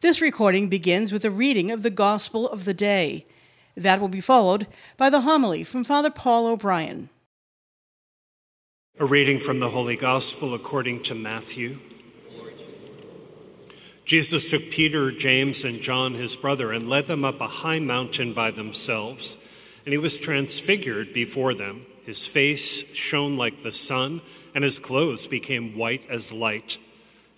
This recording begins with a reading of the Gospel of the day. That will be followed by the homily from Father Paul O'Brien. A reading from the Holy Gospel according to Matthew. Jesus took Peter, James, and John, his brother, and led them up a high mountain by themselves. And he was transfigured before them. His face shone like the sun, and his clothes became white as light.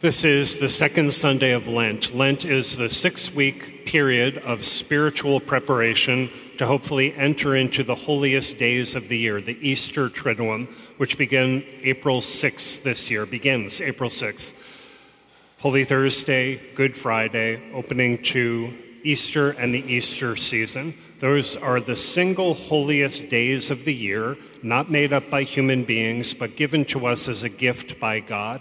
This is the second Sunday of Lent. Lent is the six week period of spiritual preparation to hopefully enter into the holiest days of the year, the Easter Triduum, which begin April 6th this year, begins April 6th. Holy Thursday, Good Friday, opening to Easter and the Easter season. Those are the single holiest days of the year, not made up by human beings, but given to us as a gift by God.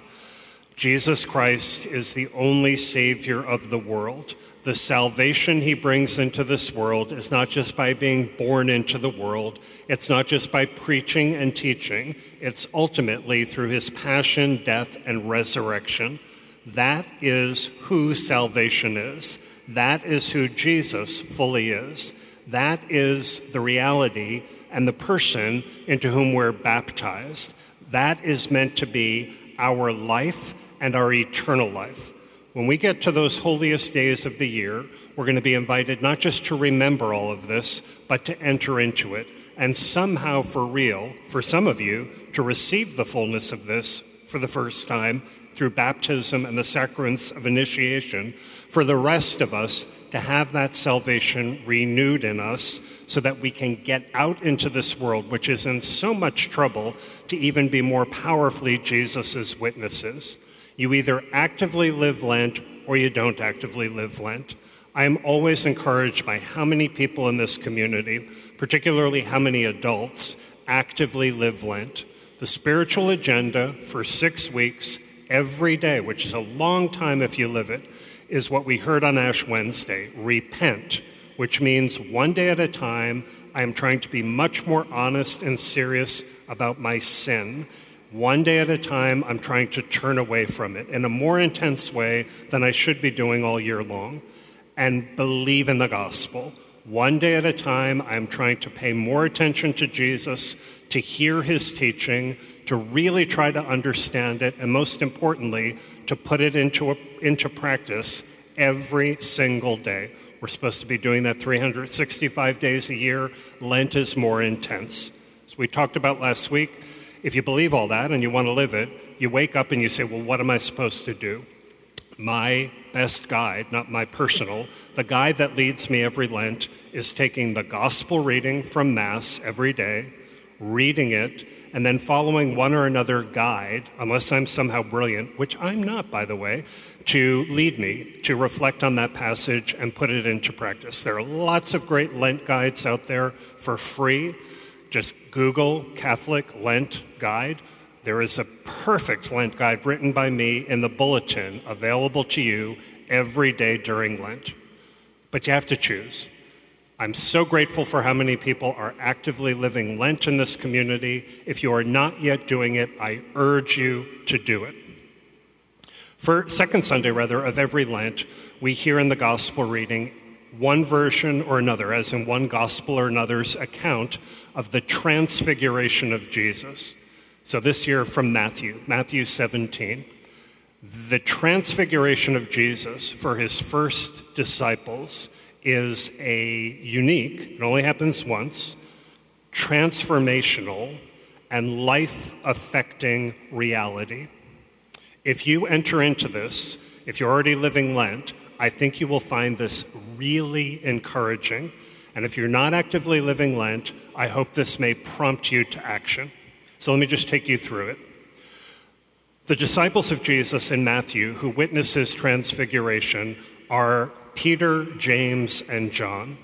Jesus Christ is the only Savior of the world. The salvation he brings into this world is not just by being born into the world, it's not just by preaching and teaching, it's ultimately through his passion, death, and resurrection. That is who salvation is. That is who Jesus fully is. That is the reality and the person into whom we're baptized. That is meant to be our life and our eternal life. When we get to those holiest days of the year, we're going to be invited not just to remember all of this, but to enter into it. And somehow, for real, for some of you, to receive the fullness of this for the first time through baptism and the sacraments of initiation. For the rest of us, to have that salvation renewed in us so that we can get out into this world, which is in so much trouble, to even be more powerfully Jesus' witnesses. You either actively live Lent or you don't actively live Lent. I am always encouraged by how many people in this community, particularly how many adults, actively live Lent. The spiritual agenda for six weeks, every day, which is a long time if you live it, is what we heard on Ash Wednesday repent, which means one day at a time, I am trying to be much more honest and serious about my sin one day at a time, I'm trying to turn away from it in a more intense way than I should be doing all year long and believe in the gospel. One day at a time, I'm trying to pay more attention to Jesus, to hear his teaching, to really try to understand it, and most importantly, to put it into, a, into practice every single day. We're supposed to be doing that 365 days a year. Lent is more intense. As we talked about last week, if you believe all that and you want to live it, you wake up and you say, Well, what am I supposed to do? My best guide, not my personal, the guide that leads me every Lent is taking the gospel reading from Mass every day, reading it, and then following one or another guide, unless I'm somehow brilliant, which I'm not, by the way, to lead me to reflect on that passage and put it into practice. There are lots of great Lent guides out there for free. Just Google Catholic Lent Guide. There is a perfect Lent guide written by me in the bulletin available to you every day during Lent. But you have to choose. I'm so grateful for how many people are actively living Lent in this community. If you are not yet doing it, I urge you to do it. For second Sunday, rather, of every Lent, we hear in the gospel reading one version or another, as in one gospel or another's account of the transfiguration of Jesus. So this year from Matthew, Matthew 17. The transfiguration of Jesus for his first disciples is a unique, it only happens once, transformational, and life affecting reality. If you enter into this, if you're already living Lent, I think you will find this really encouraging. And if you're not actively living Lent, I hope this may prompt you to action. So let me just take you through it. The disciples of Jesus in Matthew who witness his transfiguration are Peter, James, and John.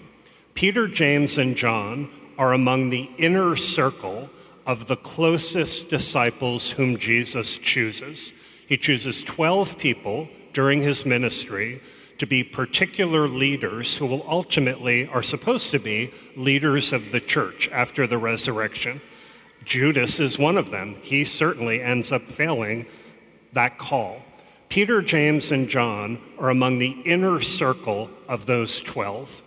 Peter, James, and John are among the inner circle of the closest disciples whom Jesus chooses. He chooses 12 people during his ministry to be particular leaders who will ultimately are supposed to be leaders of the church after the resurrection. Judas is one of them. He certainly ends up failing that call. Peter, James, and John are among the inner circle of those 12.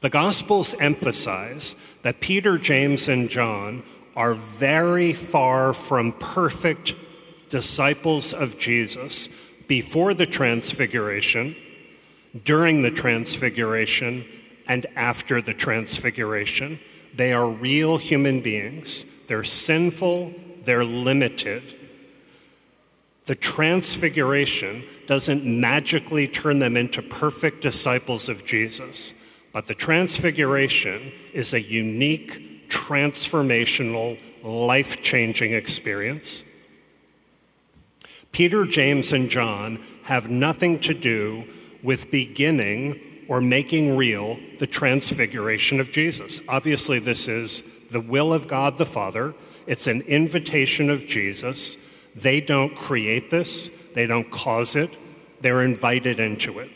The Gospels emphasize that Peter, James, and John are very far from perfect disciples of Jesus before the Transfiguration, during the Transfiguration, and after the Transfiguration. They are real human beings. They're sinful, they're limited, the transfiguration doesn't magically turn them into perfect disciples of Jesus, but the transfiguration is a unique, transformational, life changing experience. Peter, James, and John have nothing to do with beginning or making real the transfiguration of Jesus. Obviously, this is the will of God the Father, it's an invitation of Jesus. They don't create this, they don't cause it, they're invited into it.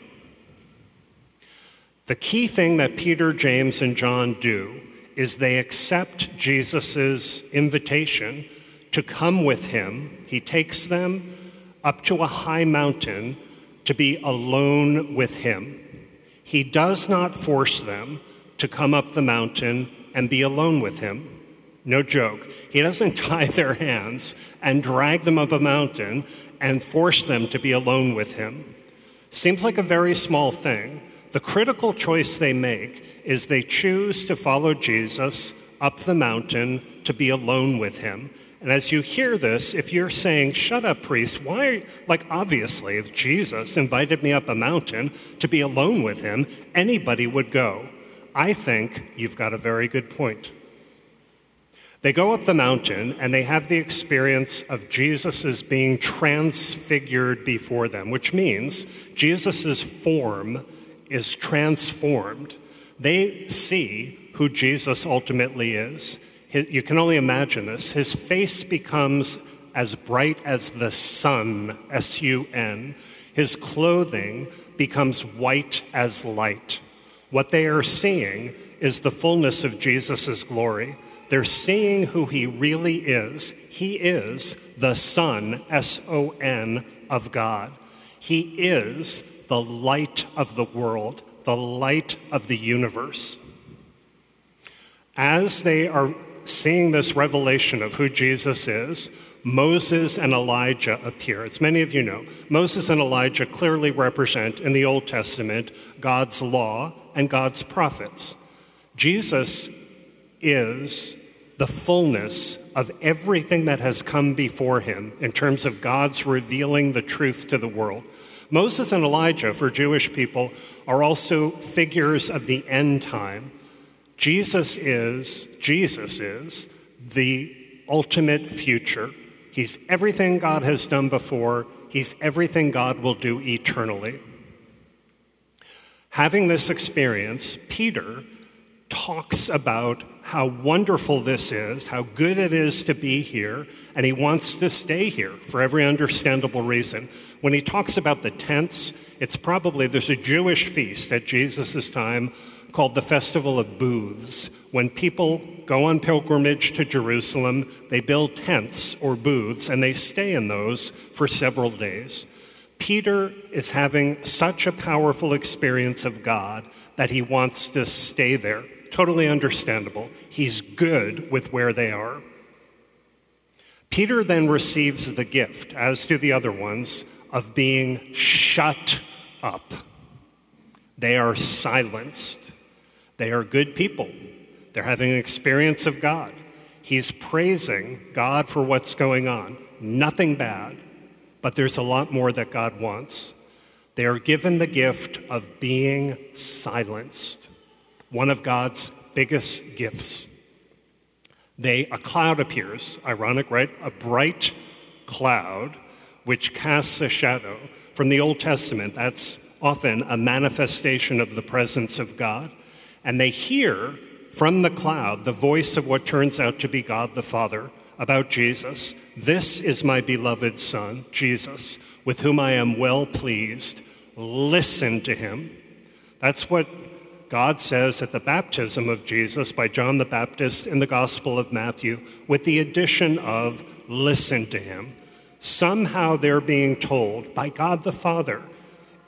The key thing that Peter, James, and John do is they accept Jesus' invitation to come with him. He takes them up to a high mountain to be alone with him. He does not force them to come up the mountain and be alone with him. No joke. He doesn't tie their hands and drag them up a mountain and force them to be alone with him. Seems like a very small thing. The critical choice they make is they choose to follow Jesus up the mountain to be alone with him. And as you hear this, if you're saying, Shut up, priest, why? Like, obviously, if Jesus invited me up a mountain to be alone with him, anybody would go. I think you've got a very good point. They go up the mountain and they have the experience of Jesus being transfigured before them, which means Jesus' form is transformed. They see who Jesus ultimately is. You can only imagine this. His face becomes as bright as the sun, S U N. His clothing becomes white as light. What they are seeing is the fullness of Jesus' glory. They're seeing who he really is. He is the Son, S O N, of God. He is the light of the world, the light of the universe. As they are seeing this revelation of who Jesus is, Moses and Elijah appear. As many of you know, Moses and Elijah clearly represent in the Old Testament God's law and God's prophets. Jesus is the fullness of everything that has come before him in terms of God's revealing the truth to the world. Moses and Elijah, for Jewish people, are also figures of the end time. Jesus is, Jesus is the ultimate future. He's everything God has done before, He's everything God will do eternally. Having this experience, Peter talks about how wonderful this is, how good it is to be here, and he wants to stay here for every understandable reason. When he talks about the tents, it's probably there's a Jewish feast at Jesus' time called the Festival of Booths. When people go on pilgrimage to Jerusalem, they build tents or booths and they stay in those for several days. Peter is having such a powerful experience of God that he wants to stay there Totally understandable. He's good with where they are. Peter then receives the gift, as do the other ones, of being shut up. They are silenced. They are good people. They're having an experience of God. He's praising God for what's going on. Nothing bad, but there's a lot more that God wants. They are given the gift of being silenced, one of God's biggest gifts. They, a cloud appears, ironic, right? A bright cloud which casts a shadow. From the Old Testament, that's often a manifestation of the presence of God. And they hear from the cloud the voice of what turns out to be God the Father about Jesus. This is my beloved Son, Jesus, with whom I am well pleased. Listen to him. That's what God says at the baptism of Jesus by John the Baptist in the Gospel of Matthew, with the addition of listen to him. Somehow they're being told by God the Father,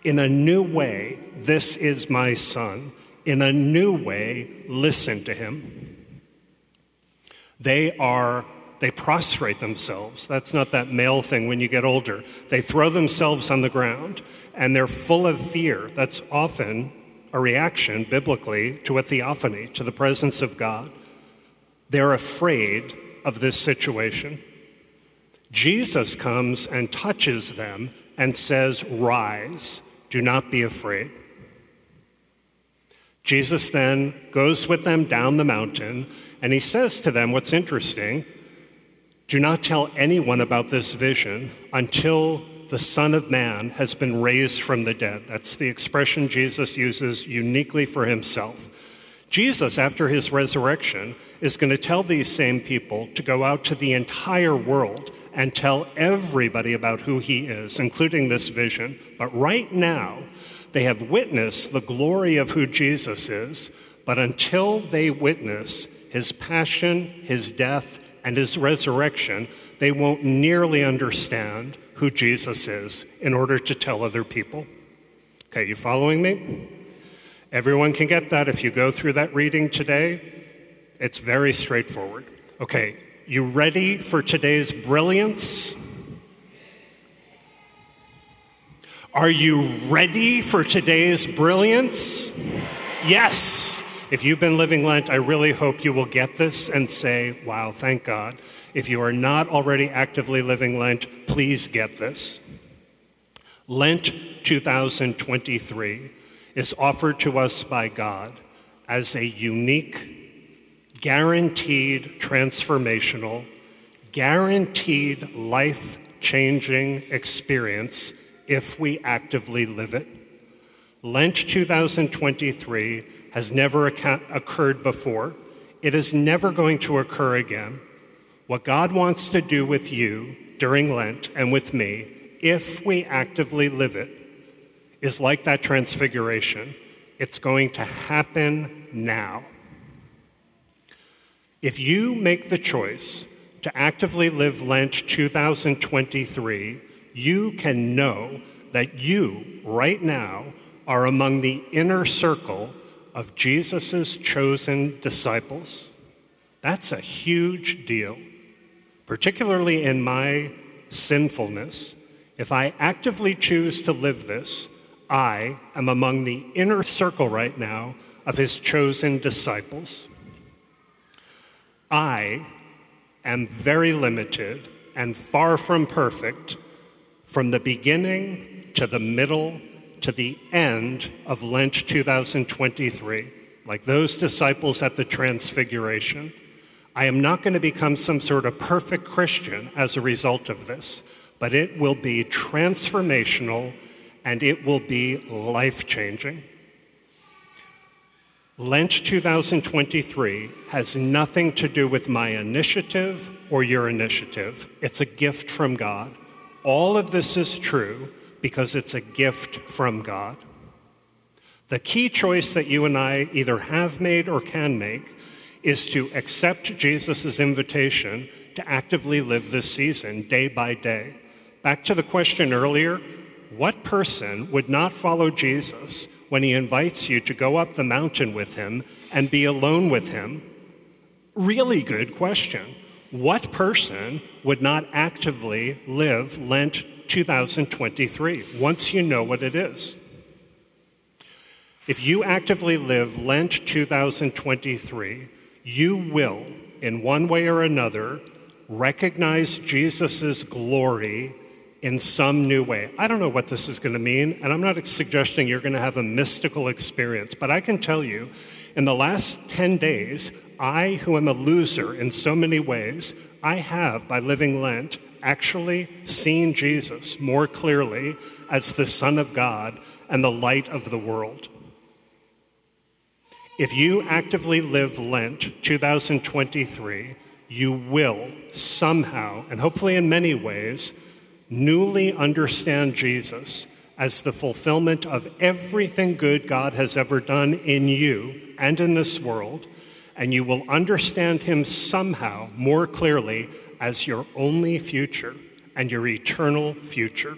in a new way, this is my Son. In a new way, listen to him. They are they prostrate themselves. That's not that male thing when you get older. They throw themselves on the ground and they're full of fear. That's often a reaction, biblically, to a theophany, to the presence of God. They're afraid of this situation. Jesus comes and touches them and says, Rise, do not be afraid. Jesus then goes with them down the mountain and he says to them what's interesting do not tell anyone about this vision until the Son of Man has been raised from the dead. That's the expression Jesus uses uniquely for himself. Jesus, after his resurrection, is going to tell these same people to go out to the entire world and tell everybody about who he is, including this vision. But right now, they have witnessed the glory of who Jesus is, but until they witness his passion, his death, and his resurrection, they won't nearly understand who Jesus is in order to tell other people. Okay, you following me? Everyone can get that if you go through that reading today. It's very straightforward. Okay, you ready for today's brilliance? Are you ready for today's brilliance? Yes. If you've been living Lent, I really hope you will get this and say, wow, thank God. If you are not already actively living Lent, please get this. Lent 2023 is offered to us by God as a unique, guaranteed transformational, guaranteed life changing experience if we actively live it. Lent 2023 has never occurred before. It is never going to occur again. What God wants to do with you during Lent and with me, if we actively live it, is like that transfiguration. It's going to happen now. If you make the choice to actively live Lent 2023, you can know that you, right now, are among the inner circle of Jesus' chosen disciples. That's a huge deal, particularly in my sinfulness. If I actively choose to live this, I am among the inner circle right now of his chosen disciples. I am very limited and far from perfect from the beginning to the middle to the end of Lent 2023, like those disciples at the Transfiguration. I am not going to become some sort of perfect Christian as a result of this, but it will be transformational and it will be life changing. Lent 2023 has nothing to do with my initiative or your initiative. It's a gift from God. All of this is true because it's a gift from God. The key choice that you and I either have made or can make is to accept Jesus' invitation to actively live this season day by day. Back to the question earlier what person would not follow Jesus when he invites you to go up the mountain with him and be alone with him? Really good question. What person would not actively live Lent 2023 once you know what it is? If you actively live Lent 2023, you will, in one way or another, recognize Jesus' glory in some new way. I don't know what this is going to mean, and I'm not suggesting you're going to have a mystical experience, but I can tell you in the last 10 days, I, who am a loser in so many ways, I have, by living Lent, actually seen Jesus more clearly as the Son of God and the light of the world. If you actively live Lent 2023, you will somehow, and hopefully in many ways, newly understand Jesus as the fulfillment of everything good God has ever done in you and in this world, and you will understand Him somehow more clearly as your only future and your eternal future.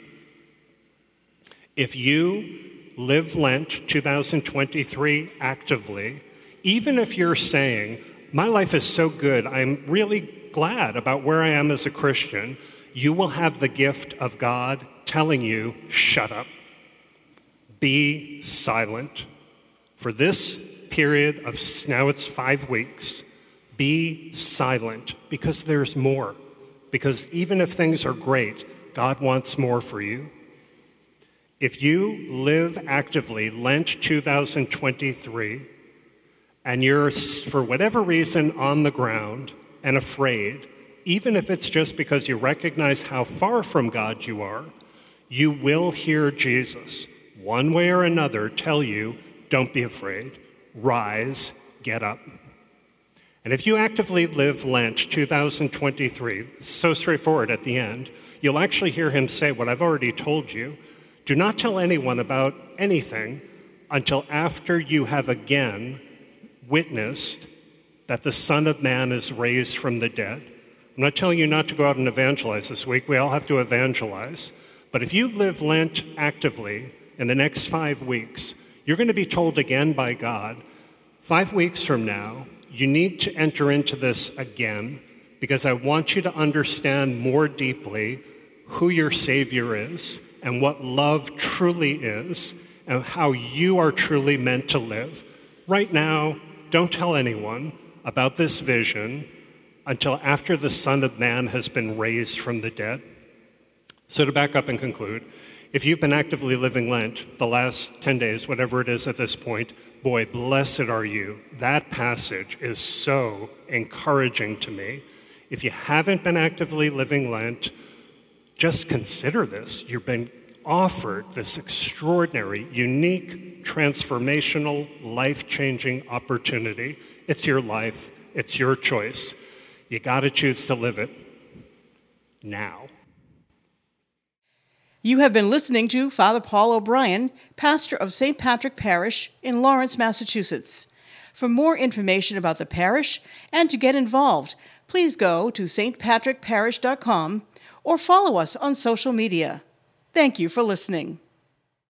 If you live Lent 2023 actively, even if you're saying, My life is so good, I'm really glad about where I am as a Christian you will have the gift of God telling you, shut up, be silent. For this period of now it's five weeks, be silent because there's more. Because even if things are great, God wants more for you. If you live actively Lent 2023 and you're, for whatever reason, on the ground and afraid, even if it's just because you recognize how far from God you are, you will hear Jesus, one way or another, tell you, don't be afraid, rise, get up. And if you actively live Lent 2023, so straightforward at the end, you'll actually hear him say what I've already told you. Do not tell anyone about anything until after you have again witnessed that the Son of Man is raised from the dead. I'm not telling you not to go out and evangelize this week. We all have to evangelize. But if you live Lent actively in the next five weeks, you're going to be told again by God five weeks from now, you need to enter into this again because I want you to understand more deeply who your Savior is and what love truly is and how you are truly meant to live. Right now, don't tell anyone about this vision until after the Son of Man has been raised from the dead. So, to back up and conclude, if you've been actively living Lent the last 10 days, whatever it is at this point, boy, blessed are you. That passage is so encouraging to me. If you haven't been actively living Lent, just consider this. You've been offered this extraordinary, unique, transformational, life changing opportunity. It's your life, it's your choice. You got to choose to live it now. You have been listening to Father Paul O'Brien, pastor of St. Patrick Parish in Lawrence, Massachusetts. For more information about the parish and to get involved, please go to stpatrickparish.com or follow us on social media. Thank you for listening.